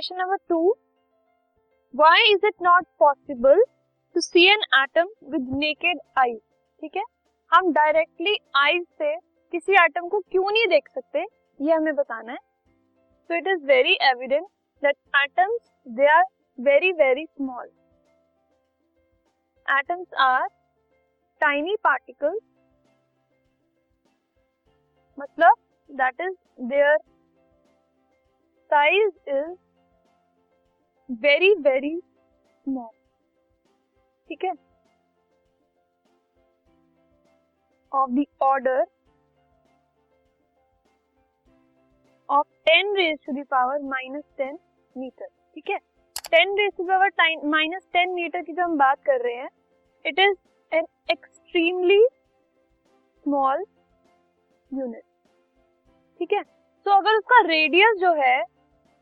Question number two why is it not possible to see an atom with naked eyes ठीक है? हम directly eyes से किसी atom को क्यों नहीं देख सकते? ये हमें बताना है। So it is very evident that atoms they are very very small atoms are tiny particles मतलब that is their size is very very small ठीक है? Of the order of ten raise to the power minus ten metre ठीक है? Ten raise to the power minus ten metre की जो हम बात कर रहे हैं it is an extremely small unit ठीक है? तो अगर उसका रेडियस जो है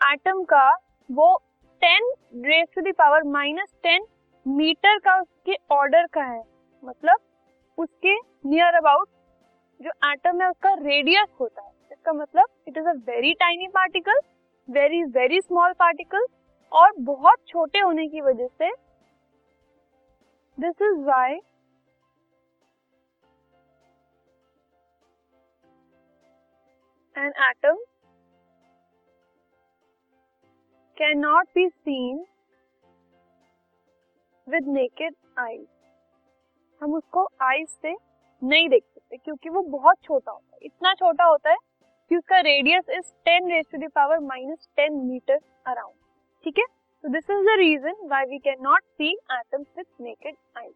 एटम का, वो ten raise to the power minus ten metre का उसके ऑर्डर का है। मतलब उसके नियर अबाउट जो एटम है उसका रेडियस होता है। इसका मतलब it is a very tiny particle very very small particle और बहुत छोटे होने की वजह से this is why an atom can not be seen with naked eyes हम उसको आईज से नहीं देख सकते, क्योंकि वो बहुत छोटा होता है। इतना छोटा होता है कि उसका radius is ten raise to the power minus ten metre around ठीक है? So this is the reason why we can not see atoms with naked eyes